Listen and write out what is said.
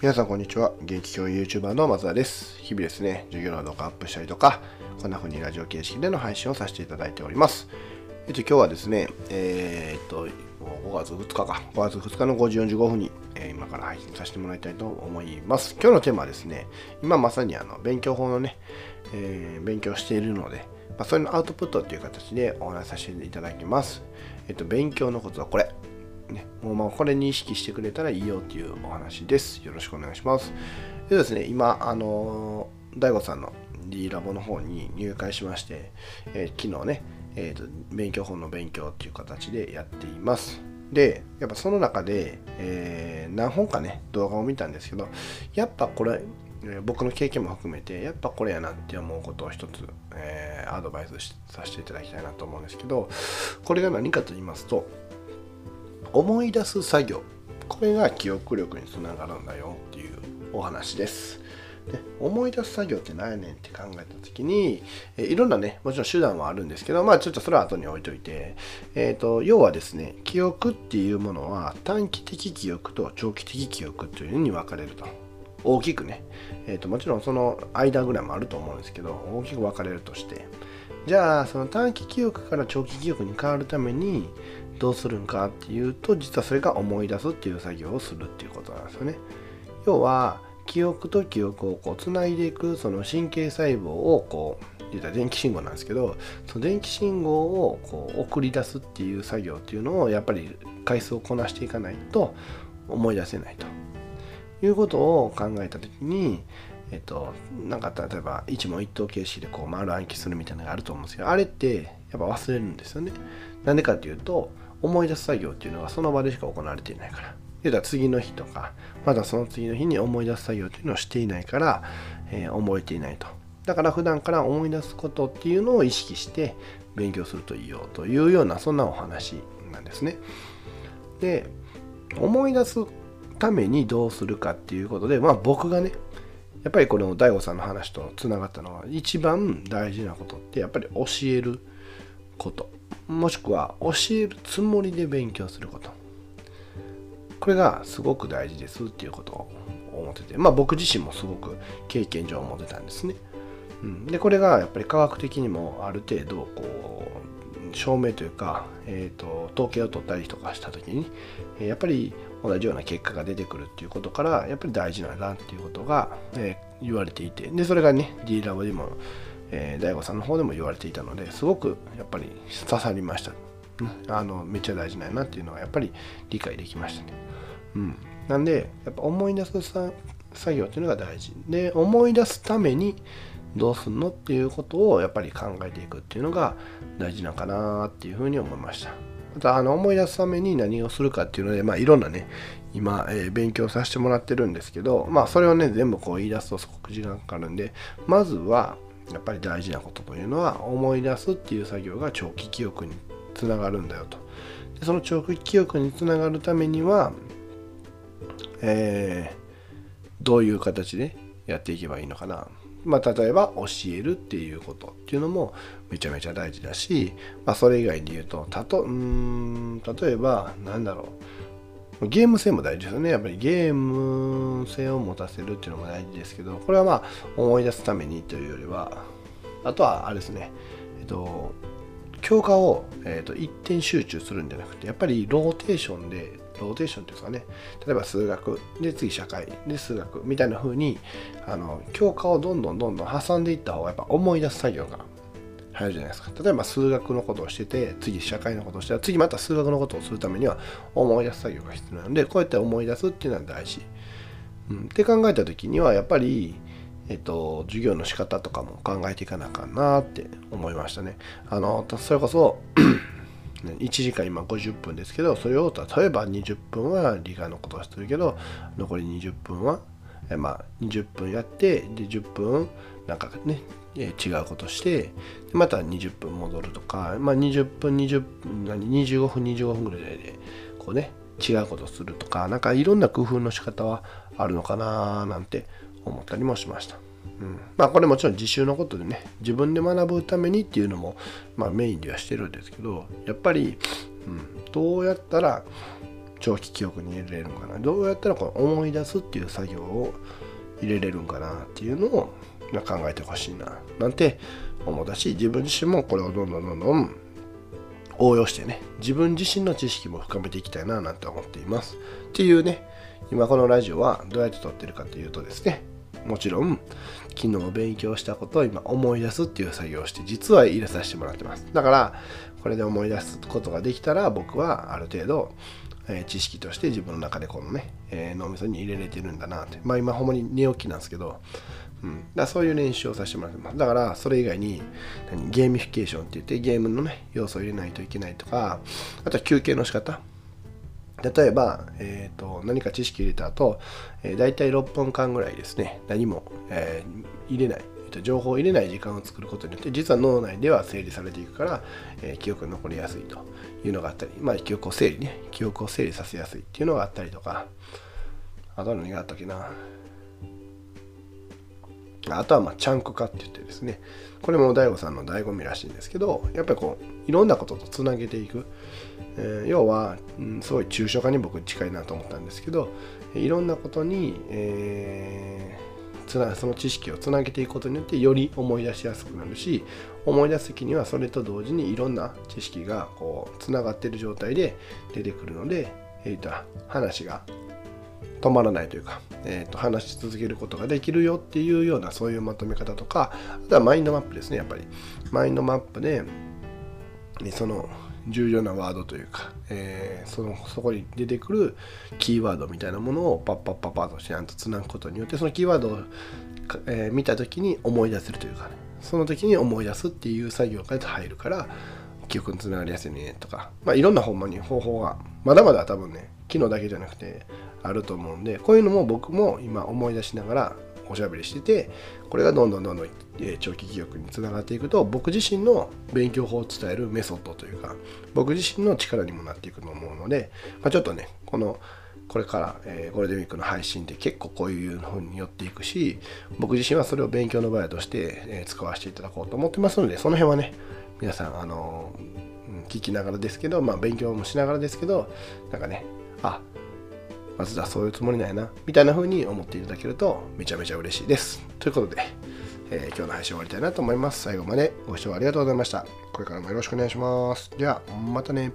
皆さんこんにちは。現役教 YouTuber の松田です。日々ですね、授業の動画アップしたりとか、こんな風にラジオ形式での配信をさせていただいております。えっと、今日はですね、えーっと、5月2日か、5月2日の5時45分に、えー今から配信させてもらいたいと思います。今日のテーマはですね、今まさにあの勉強法のね、えー勉強しているので、まあ、それのアウトプットという形でお話しさせていただきます。えっと、勉強のことはこれ。ね、もうまあこれに意識してくれたらいいよっていうお話です。よろしくお願いします。でですね、今、あのー、大悟さんの D ラボの方に入会しまして、えー昨日ね、えーと、勉強本の勉強っていう形でやっています。で、やっぱその中で、えー何本かね、動画を見たんですけど、やっぱこれ、僕の経験も含めて、やっぱこれやなって思うことを一つ、えーアドバイスさせていただきたいなと思うんですけど、これが何かと言いますと、思い出す作業。これが記憶力につながるんだよっていうお話です。で思い出す作業って何やねんって考えた時に、えいろんなねもちろん手段はあるんですけどまあちょっとそれは後に置いといて、えー、と要はですね記憶っていうものは短期的記憶と長期的記憶というふうに分かれると。大きくね、えー、ともちろんその間ぐらいもあると思うんですけど大きく分かれるとして。じゃあその短期記憶から長期記憶に変わるためにどうするんかっていうと実はそれが思い出すっていう作業をするっていうことなんですよね。要は記憶と記憶をこうつないでいくその神経細胞をこう言ったら電気信号なんですけどその電気信号をこう送り出すっていう作業っていうのをやっぱり回数をこなしていかないと思い出せないと。いうことを考えた時にえっと、なんか例えば一問一答形式でこう丸暗記するみたいなのがあると思うんですけどあれってやっぱ忘れるんですよね。なんでかっていうと思い出す作業っていうのがその場でしか行われていないから。言うたら次の日とかまたその次の日に思い出す作業っていうのをしていないから、えー覚えていないと。だから普段から思い出すことっていうのを意識して勉強するといいよというようなそんなお話なんですね。で思い出すためにどうするかっていうことでまあ僕がねやっぱりこの DAIGO さんの話とつながったのは一番大事なことってやっぱり教えること。もしくは教えるつもりで勉強すること。これがすごく大事ですっていうことを思ってて。まあ僕自身もすごく経験上思ってたんですね、うん、でこれがやっぱり科学的にもある程度こう証明というか、えー、と統計を取ったりとかした時にやっぱり同じような結果が出てくるっていうことからやっぱり大事なんだっていうことが、えー言われていて。でそれがね D ラボでも、えー、大悟さんの方でも言われていたのですごくやっぱり刺さりました、うん。あのめっちゃ大事なんやなっていうのはやっぱり理解できましたね、うん、なんでやっぱ思い出す作業っていうのが大事。で思い出すためにどうすんのっていうことをやっぱり考えていくっていうのが大事なんかなっていうふうに思いました。またあの思い出すために何をするかっていうので、まあ、いろんなね今、えー勉強させてもらってるんですけど、まあ、それをね全部こう言い出すとすごく時間かかるんでまずはやっぱり大事なことというのは思い出すっていう作業が長期記憶につながるんだよと。でその長期記憶につながるためには、えーどういう形でやっていけばいいのかな。まあ、例えば教えるっていうことっていうのもめちゃめちゃ大事だし、まあ、それ以外で言うとたとうん例えばなんだろう。ゲーム性も大事ですよね。やっぱりゲーム性を持たせるっていうのも大事ですけどこれはまあ思い出すためにというよりはあとはあれですね。えっと教科を、えー、と一点集中するんじゃなくてやっぱりローテーションでローテーションっていうんですかね。例えば数学で次社会で数学みたいな風にあの教科をどんどんどんどん挟んでいった方がやっぱ思い出す作業が入るじゃないですか。例えば数学のことをしてて次社会のことをして次また数学のことをするためには思い出す作業が必要なのでこうやって思い出すっていうのは大事、うん、って考えた時にはやっぱりえっと、授業の仕方とかも考えていかなあかんなって思いましたね。あのそれこそ 1時間今50分ですけどそれを例えば20分は理科のことをしてるけど残り20分はえまあ20分やってで10分なんかね違うことしてまた20分戻るとか、まあ、20分20分何25分25分ぐらいでこうね違うことするとかなんかいろんな工夫の仕方はあるのかななんて思ったりもしました。うん、まあこれもちろん自習のことでね自分で学ぶためにっていうのも、まあ、メインではしてるんですけどやっぱり、うん、どうやったら長期記憶に入れれるんかな。どうやったらこの思い出すっていう作業を入れれるんかなっていうのを考えてほしいな。なんて思ったし自分自身もこれをどんどんどんどん応用してね自分自身の知識も深めていきたいななんて思っています。っていうね今このラジオはどうやって撮ってるかというとですねもちろん昨日勉強したことを今思い出すっていう作業をして実は入れさせてもらってます。だからこれで思い出すことができたら僕はある程度、え、知識として自分の中でこのね、え、脳みそに入れれてるんだなって。まあ今ほんまに寝起きなんですけどうん、だそういう練習をさせてもらってます。だからそれ以外に何ゲーミフィケーションって言ってゲームのね要素を入れないといけないとかあとは休憩の仕方。例えば、えーと、何か知識入れた後、えー、大体6分間ぐらいですね何も、えー、入れない。情報を入れない時間を作ることによって実は脳内では整理されていくから、えー、記憶に残りやすいというのがあったり、まあ、記憶を整理ね。記憶を整理させやすいっていうのがあったりとか。あとは何があったっけな。あとはまあチャンク化って言ってですね。これも DAIGO さんの醍醐味らしいんですけどやっぱりこういろんなこととつなげていく、えー、要は、うん、すごい抽象化に僕近いなと思ったんですけどいろんなことに、えー、つなその知識をつなげていくことによってより思い出しやすくなるし思い出す時にはそれと同時にいろんな知識がこうつながっている状態で出てくるので、えー、と話が止まらないというか、えー、と話し続けることができるよっていうようなそういうまとめ方とかあとはマインドマップですねやっぱり。マインドマップでその重要なワードというか、えー、そのそこに出てくるキーワードみたいなものをパッパッパッパッとちゃんとつなぐことによってそのキーワードを、えー、見た時に思い出せるというかねその時に思い出すっていう作業が入るから記憶につながりやすいねとか、まあ、いろんなほんまに方法がまだまだ多分ね昨日だけじゃなくてあると思うんでこういうのも僕も今思い出しながらおしゃべりしててこれがどんどんどんどん長期記憶につながっていくと僕自身の勉強法を伝えるメソッドというか僕自身の力にもなっていくと思うので、まあ、ちょっとねこのこれから、えー、ゴールデンウィークの配信って結構こういう風に寄っていくし僕自身はそれを勉強の場合として、えー、使わせていただこうと思ってますのでその辺はね皆さんあのー、聞きながらですけどまあ勉強もしながらですけどなんかねあまずはそういうつもりなんやなみたいな風に思っていただけるとめちゃめちゃ嬉しいです。ということで、えー、今日の配信終わりたいなと思います。最後までご視聴ありがとうございました。これからもよろしくお願いします。ではまたね。